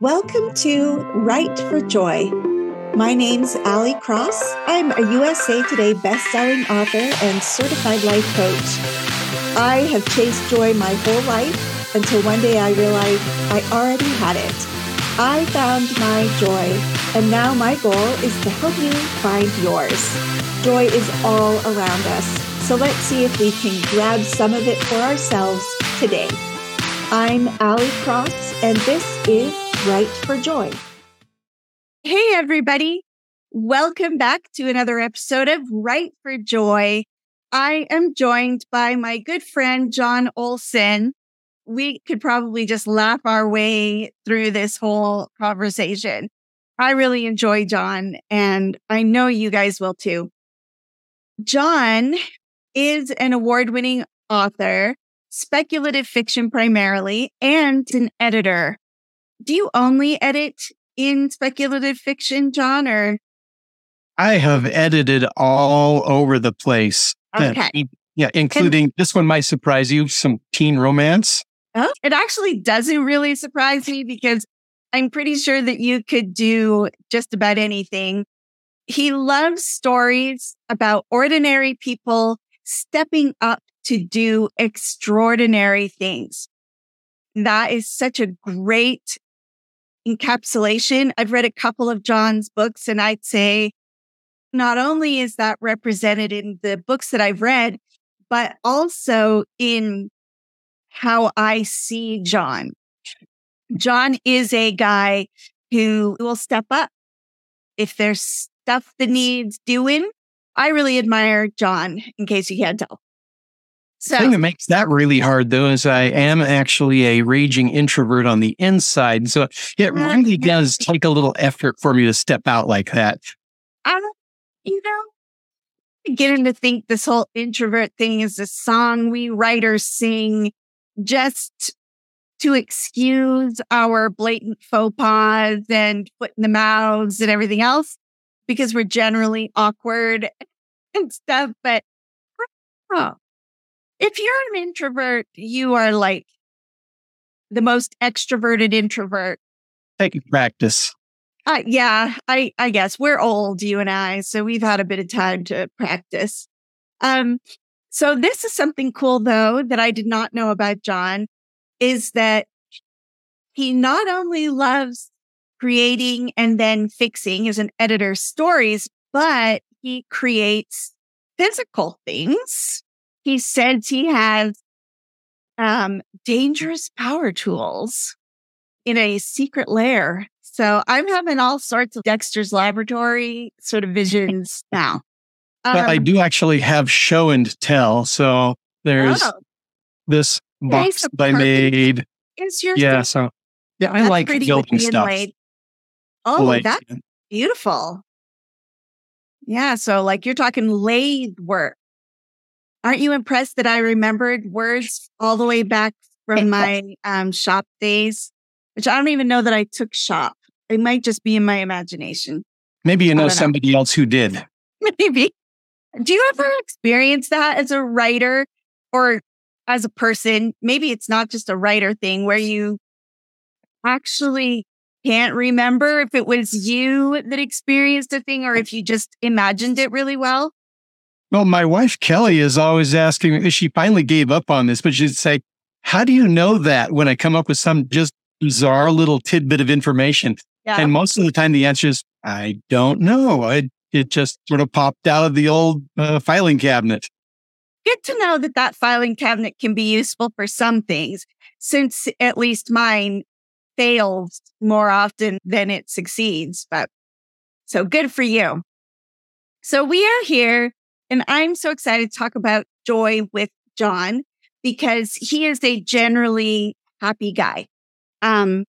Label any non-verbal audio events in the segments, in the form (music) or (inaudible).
Welcome to Write for Joy. My name's Ali Cross. I'm a USA Today best-selling author and certified life coach. I have chased joy my whole life until one day I realized I already had it. I found my joy, and now my goal is to help you find yours. Joy is all around us, so let's see if we can grab some of it for ourselves today. I'm Ali Cross, and this is Write for Joy. Hey, everybody. Welcome back to another episode of Write for Joy. I am joined by my good friend, John Olsen. We could probably just laugh our way through this whole conversation. I really enjoy John, and I know you guys will too. John is an award winning author, speculative fiction primarily, and an editor do you only edit in speculative fiction, John, or? I have edited all over the place. Okay. Yeah, including and, this one might surprise you some teen romance. Oh, it actually doesn't really surprise me because I'm pretty sure that you could do just about anything. He loves stories about ordinary people stepping up to do extraordinary things. That is such a great encapsulation. I've read a couple of John's books and I'd say not only is that represented in the books that I've read, but also in how I see John. John is a guy who will step up if there's stuff that needs doing. I really admire John, in case you can't tell. So, the thing that makes that really hard, though, is I am actually a raging introvert on the inside. So it really does take a little effort for me to step out like that. I don't, you know, getting to think this whole introvert thing is a song we writers sing just to excuse our blatant faux pas and foot in the mouths and everything else because we're generally awkward (laughs) and stuff. But oh, if you're an introvert, you are like the most extroverted introvert. Taking practice. Uh, yeah, I, I guess we're old, you and I, so we've had a bit of time to practice. Um, so this is something cool though that I did not know about John is that he not only loves creating and then fixing as an editor stories, but he creates physical things he says he has um, dangerous power tools in a secret lair. So I'm having all sorts of Dexter's laboratory sort of (laughs) visions now. Um, but I um do actually have show and tell. So there's oh, this box that I made. Is your yeah? So yeah, I like building stuff. Inlaid. Oh, like, that's beautiful. Yeah, so like you're talking lathe work Aren't you impressed that I remembered words all the way back from my um, shop days, which I don't even know that I took shop. It might just be in my imagination. Maybe you know somebody else who did. (laughs) Maybe. Do you ever experience that as a writer or as a person? Maybe it's not just a writer thing where you actually can't remember if it was you that experienced a thing or if you just imagined it really well. Well, my wife Kelly is always asking. She finally gave up on this, but she'd say, "How do you know that?" When I come up with some just bizarre little tidbit of information, yeah. and most of the time the answer is, "I don't know. I, it just sort of popped out of the old uh, filing cabinet." Good to know that that filing cabinet can be useful for some things, since at least mine fails more often than it succeeds. But so good for you. So we are here and I'm so excited to talk about joy with John because he is a generally happy guy. Um,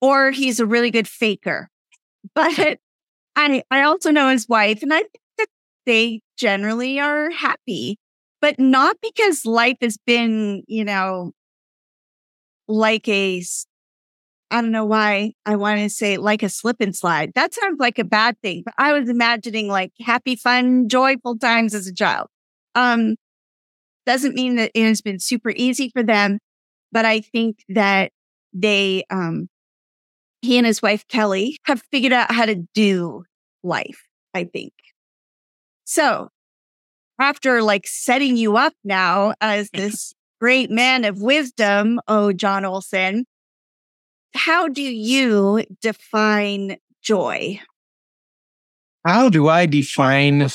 or he's a really good faker. But I, I also know his wife and I think that they generally are happy, but not because life has been, you know, like a I don't know why I want to say like a slip and slide. That sounds like a bad thing, but I was imagining like happy, fun, joyful times as a child. Um, doesn't mean that it has been super easy for them, but I think that they, um, he and his wife, Kelly, have figured out how to do life, I think. So after like setting you up now as (laughs) this great man of wisdom, oh, John Olsen, how do you define joy? How do I define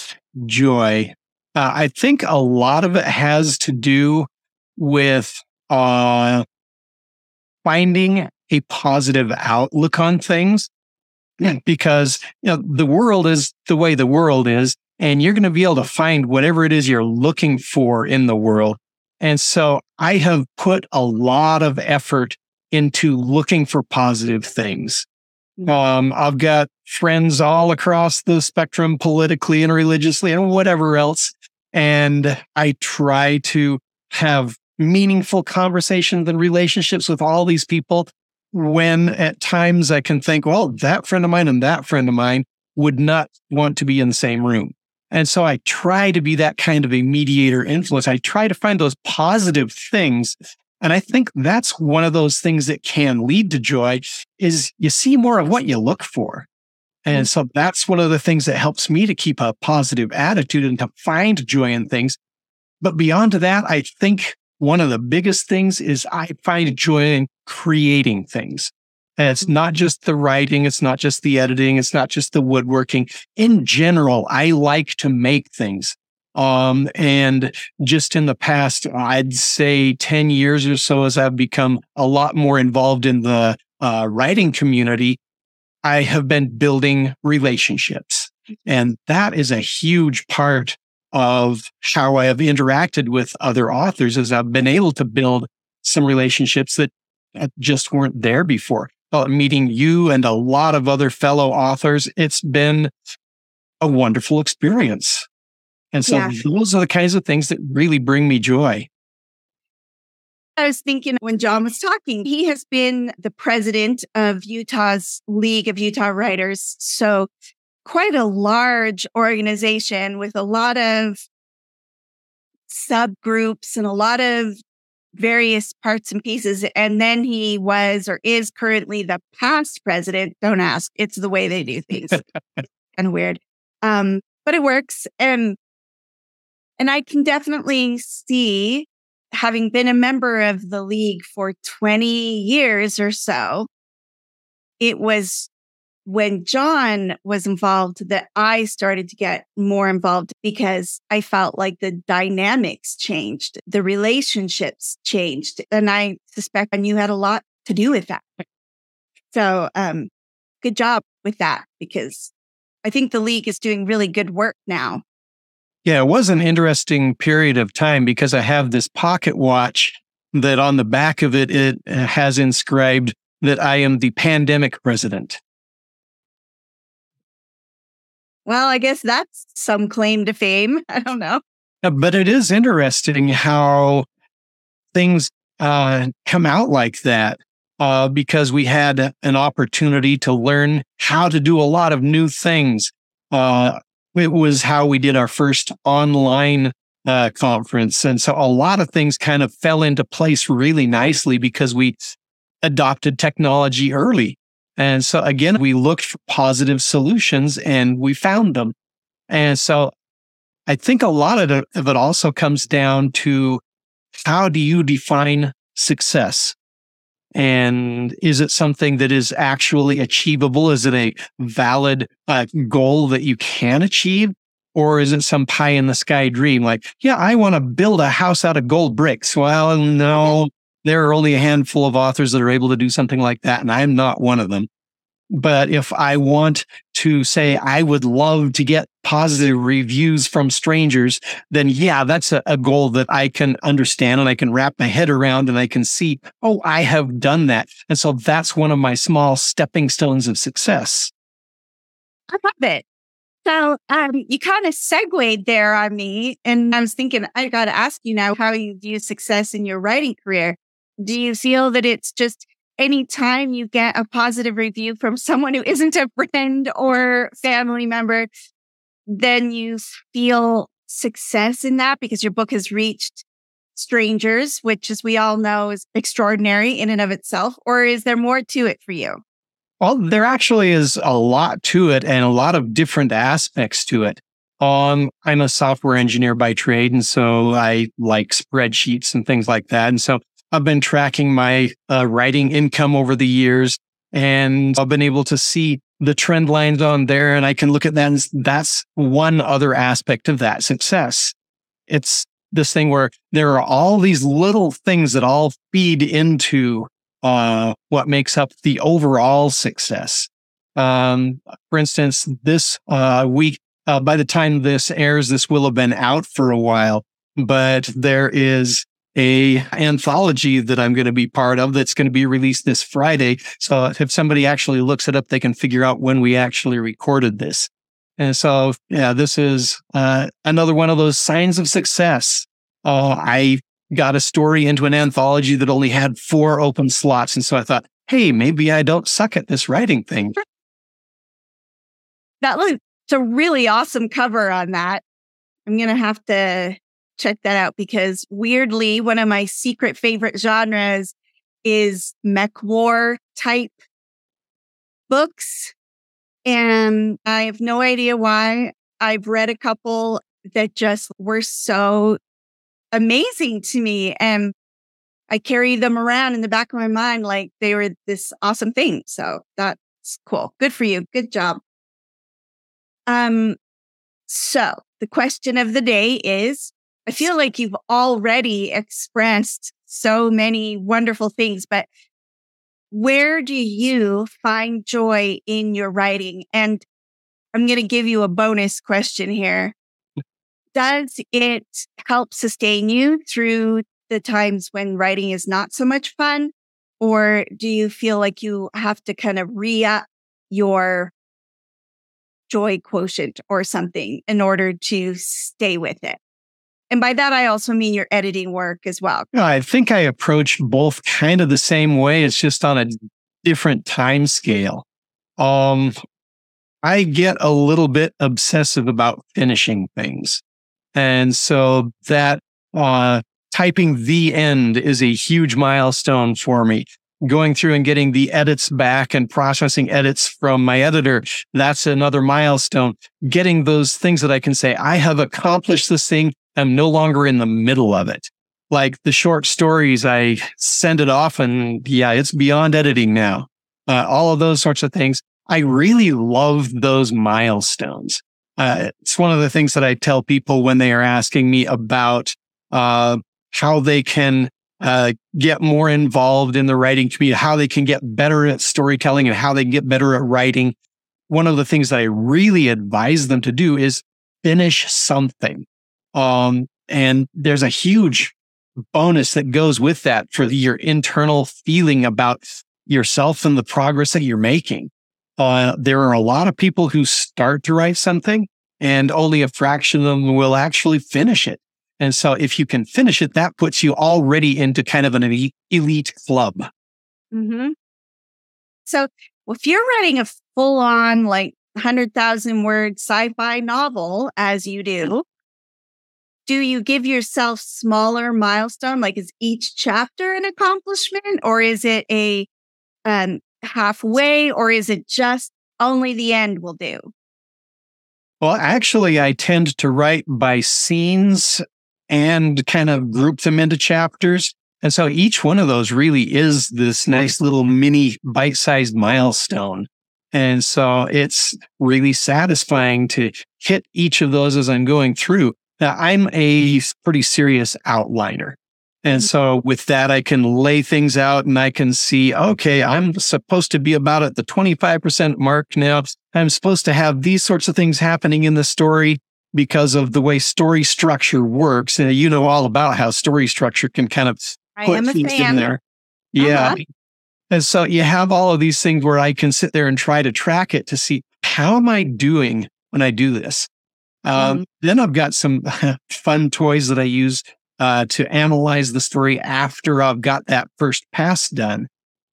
joy? Uh, I think a lot of it has to do with uh, finding a positive outlook on things because you know the world is the way the world is and you're going to be able to find whatever it is you're looking for in the world and so i have put a lot of effort into looking for positive things mm. um, i've got friends all across the spectrum politically and religiously and whatever else and i try to have meaningful conversations and relationships with all these people when at times I can think, well, that friend of mine and that friend of mine would not want to be in the same room. And so I try to be that kind of a mediator influence. I try to find those positive things. And I think that's one of those things that can lead to joy is you see more of what you look for. And mm-hmm. so that's one of the things that helps me to keep a positive attitude and to find joy in things. But beyond that, I think one of the biggest things is I find joy in creating things. And it's not mm-hmm. just the writing, it's not just the editing, it's not just the woodworking. In general, I like to make things. Um, and just in the past, I'd say 10 years or so, as I've become a lot more involved in the uh, writing community, I have been building relationships. And that is a huge part of how I have interacted with other authors is I've been able to build some relationships that just weren't there before. Uh, meeting you and a lot of other fellow authors, it's been a wonderful experience. And so yeah. those are the kinds of things that really bring me joy. I was thinking when John was talking, he has been the president of Utah's League of Utah Writers. So quite a large organization with a lot of subgroups and a lot of various parts and pieces. And then he was or is currently the past president. Don't ask. It's the way they do things. (laughs) kind of weird. Um, but it works. And and I can definitely see having been a member of the league for 20 years or so, it was when John was involved that I started to get more involved because I felt like the dynamics changed, the relationships changed. And I suspect and you had a lot to do with that. So um good job with that because I think the league is doing really good work now. Yeah, it was an interesting period of time because I have this pocket watch that on the back of it it has inscribed that I am the pandemic president. Well, I guess that's some claim to fame. (laughs) I don't know. but it is interesting how things uh, come out like that uh, because we had an opportunity to learn how to do a lot of new things. Uh, it was how we did our first online uh, conference. And so a lot of things kind of fell into place really nicely because we adopted technology early. And so again, we looked for positive solutions and we found them. And so I think a lot of it also comes down to how do you define success? And is it something that is actually achievable? Is it a valid uh, goal that you can achieve? Or is it some pie in the sky dream? Like, yeah, I want to build a house out of gold bricks. Well, no, there are only a handful of authors that are able to do something like that, and I'm not one of them. But if I want to say I would love to get positive reviews from strangers, then yeah, that's a, a, goal that I can understand and I can wrap my head around and I can see, oh, I have done that. And so that's one of my small stepping stones of success. I love it. So um, you kind of segued there on me. And I was thinking, I got to ask you now how you view success in your writing career do you feel that it's just anytime you get a positive review from someone who isn't a friend or family member, then you feel success in that because your book has reached strangers, which as we all know is extraordinary in and of itself? Or is there more to it for you? Well, there actually is a lot to it and a lot of different aspects to it. Um, I'm a software engineer by trade, and so I like spreadsheets and things like that. And so I've been tracking my uh, writing income over the years, and I've been able to see the trend lines on there, and I can look at that. And that's one other aspect of that success. It's this thing where there are all these little things that all feed into uh, what makes up the overall success. Um, for instance, this uh, week, uh, by the time this airs, this will have been out for a while, but there is a anthology that I'm going to be part of that's going to be released this Friday. So if somebody actually looks it up, they can figure out when we actually recorded this. And so, yeah, this is uh, another one of those signs of success. Uh, I got a story into an anthology that only had four open slots. And so I thought, hey, maybe I don't suck at this writing thing. That looks a really awesome cover on that. I'm going to have to check that out because weirdly, one of my secret favorite genres is mech war type books. And I have no idea why. I've read a couple that just were so amazing to me. And I carry them around in the back of my mind like they were this awesome thing. So that's cool. Good for you. Good job. Um, so the question of the day is I feel like you've already expressed so many wonderful things, but where do you find joy in your writing? And I'm going to give you a bonus question here does it help sustain you through the times when writing is not so much fun? Or do you feel like you have to kind of re up your joy quotient or something in order to stay with it? And by that, I also mean your editing work as well. I think I approach both kind of the same way. It's just on a different time scale. Um, I get a little bit obsessive about finishing things. And so that uh, typing the end is a huge milestone for me. Going through and getting the edits back and processing edits from my editor, that's another milestone. Getting those things that I can say, I have accomplished this thing. I'm no longer in the middle of it. Like the short stories, I send it off and yeah, it's beyond editing now. Uh, all of those sorts of things. I really love those milestones. Uh, it's one of the things that I tell people when they are asking me about uh, how they can uh, get more involved in the writing community, how they can get better at storytelling and how they can get better at writing. One of the things that I really advise them to do is finish something. Um, and there's a huge bonus that goes with that for your internal feeling about yourself and the progress that you're making. Uh, there are a lot of people who start to write something and only a fraction of them will actually finish it. And so if you can finish it, that puts you already into kind of an elite, club. Mm-hmm. So if you're writing a full on like 100,000 word sci-fi novel as you do, do you give yourself smaller milestone? Like is each chapter an accomplishment or is it a um, halfway or is it just only the end will do? Well, actually, I tend to write by scenes and kind of group them into chapters. And so each one of those really is this nice little mini bite sized milestone. And so it's really satisfying to hit each of those as I'm going through. Now, I'm a pretty serious outliner. And so with that, I can lay things out and I can see, okay, I'm supposed to be about at the 25% mark now. I'm supposed to have these sorts of things happening in the story because of the way story structure works. And you know all about how story structure can kind of put things in there. Yeah. Uh-huh. And so you have all of these things where I can sit there and try to track it to see how am I doing when I do this? Um, mm-hmm. Then I've got some (laughs) fun toys that I use uh, to analyze the story after I've got that first pass done,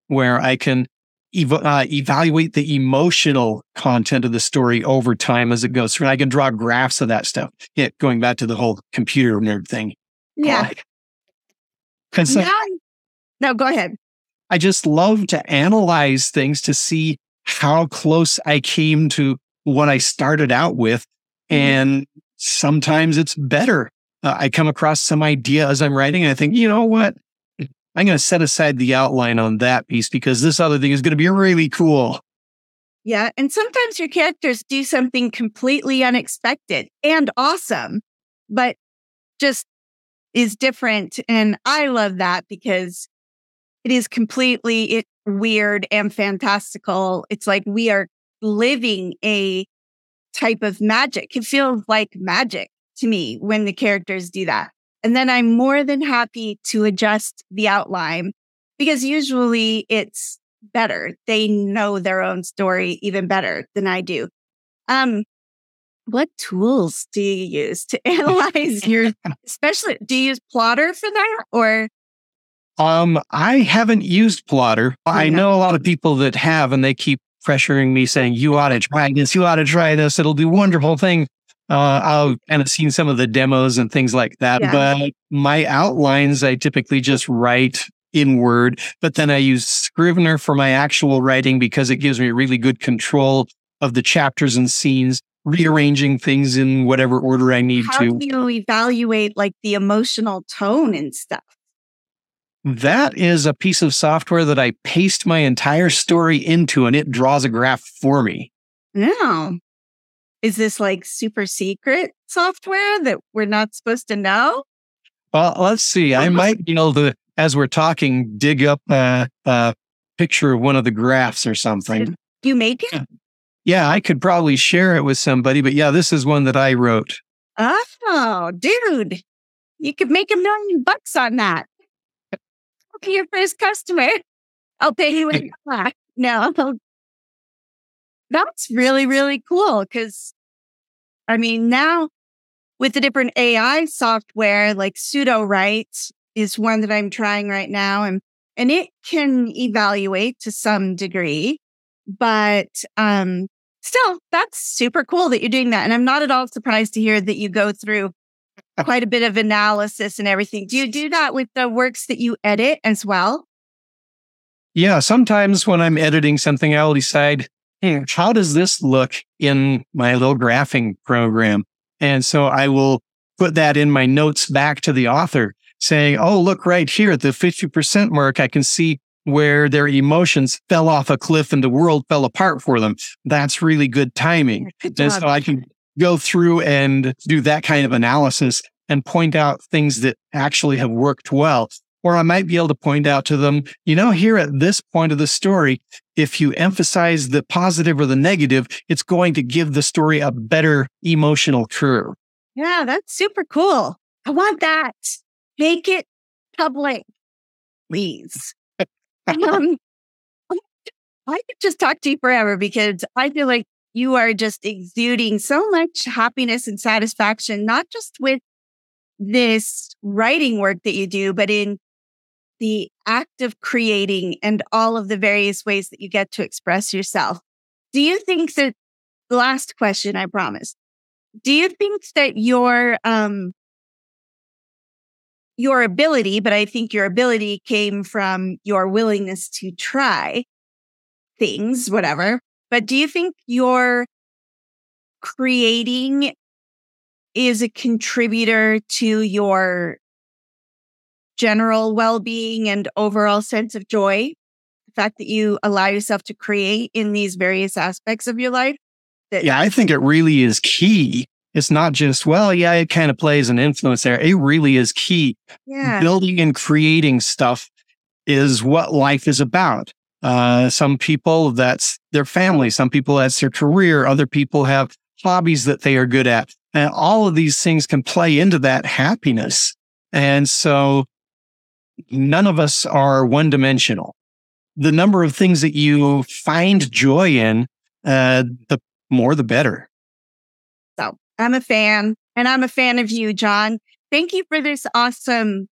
where I can ev- uh, evaluate the emotional content of the story over time as it goes through. And I can draw graphs of that stuff. Yeah, going back to the whole computer nerd thing. Yeah. so, now, no, go ahead. I just love to analyze things to see how close I came to what I started out with. Mm-hmm. And sometimes it's better. Uh, I come across some idea as I'm writing and I think, you know what? I'm going to set aside the outline on that piece because this other thing is going to be really cool. Yeah. And sometimes your characters do something completely unexpected and awesome, but just is different. And I love that because it is completely it, weird and fantastical. It's like we are living a type of magic. It feels like magic to me when the characters do that. And then I'm more than happy to adjust the outline because usually it's better. They know their own story even better than I do. Um, what tools do you use to (laughs) analyze your, (laughs) especially, do you use Plottr for that or? Um, I haven't used Plottr. I know a lot of people that have, and they keep pressuring me saying, you ought to try this. You ought to try this. It'll do wonderful thing. Uh, I've kind of seen some of the demos and things like that, yeah. but my outlines, I typically just write in Word, but then I use Scrivener for my actual writing because it gives me really good control of the chapters and scenes, rearranging things in whatever order I need How to. How do you evaluate like the emotional tone and stuff? That is a piece of software that I paste my entire story into and it draws a graph for me. No. Is this like super secret software that we're not supposed to know? Well, let's see. I (laughs) might you know, to, as we're talking, dig up a, a picture of one of the graphs or something. You made it? Yeah. yeah, I could probably share it with somebody, but yeah, this is one that I wrote. Oh, dude, you could make a million bucks on that. Okay, your first customer. I'll pay you in black. No, (laughs) that's really, really cool because I mean, now with the different AI software, like Sudowrite is one that I'm trying right now and, and it can evaluate to some degree, but, um, still that's super cool that you're doing that. And I'm not at all surprised to hear that you go through Uh, quite a bit of analysis and everything. Do you do that with the works that you edit as well? Yeah, sometimes when I'm editing something, I'll decide how does this look in my little graphing program? And so I will put that in my notes back to the author saying, Oh, look right here at the 50% mark. I can see where their emotions fell off a cliff and the world fell apart for them. That's really good timing. Good and so I can go through and do that kind of analysis and point out things that actually have worked well. Or I might be able to point out to them, you know, here at this point of the story, if you emphasize the positive or the negative, it's going to give the story a better emotional curve. Yeah, that's super cool. I want that. Make it public, please. (laughs) um, (laughs) I could just talk to you forever because I feel like you are just exuding so much happiness and satisfaction, not just with this writing work that you do, but in the act of creating and all of the various ways that you get to express yourself. Do you think that the last question I promise? do you think that your, um, your ability, but I think your ability came from your willingness to try things, whatever. But do you think your creating is a contributor to your general well being and overall sense of joy. The fact that you allow yourself to create in these various aspects of your life. That- yeah, I think it really is key. It's not just, well, yeah, it kind of plays an influence there. It really is key. Yeah. Building and creating stuff is what life is about. Uh, some people, that's their family. Some people, that's their career. Other people have hobbies that they are good at. And all of these things can play into that happiness. And so none of us are one dimensional. The number of things that you find joy in, uh, the more the better. So I'm a fan and I'm a fan of you, John. Thank you for this awesome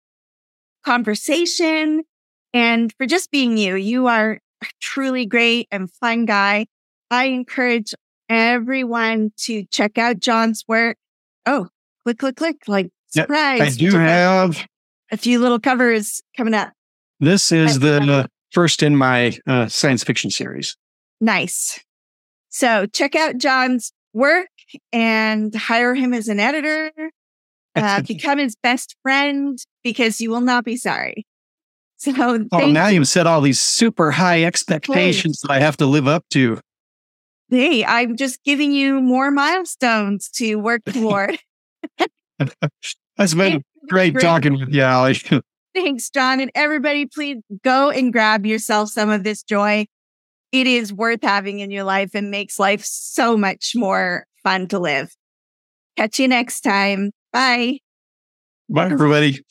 conversation and for just being you. You are a truly great and fun guy. I encourage everyone to check out John's work. Oh, click, click, click, like surprise. I do have a few little covers coming up. This is the first in my uh, science fiction series. Nice. So check out John's work and hire him as an editor. Uh, (laughs) become his best friend because you will not be sorry. (laughs) So, oh, now you've set all these super high expectations that I have to live up to. Hey, I'm just giving you more milestones to work (laughs) toward. (laughs) That's been great, great talking with you, Ali. Thanks, John. And everybody, please go and grab yourself some of this joy. It is worth having in your life and makes life so much more fun to live. Catch you next time. Bye. Bye, everybody.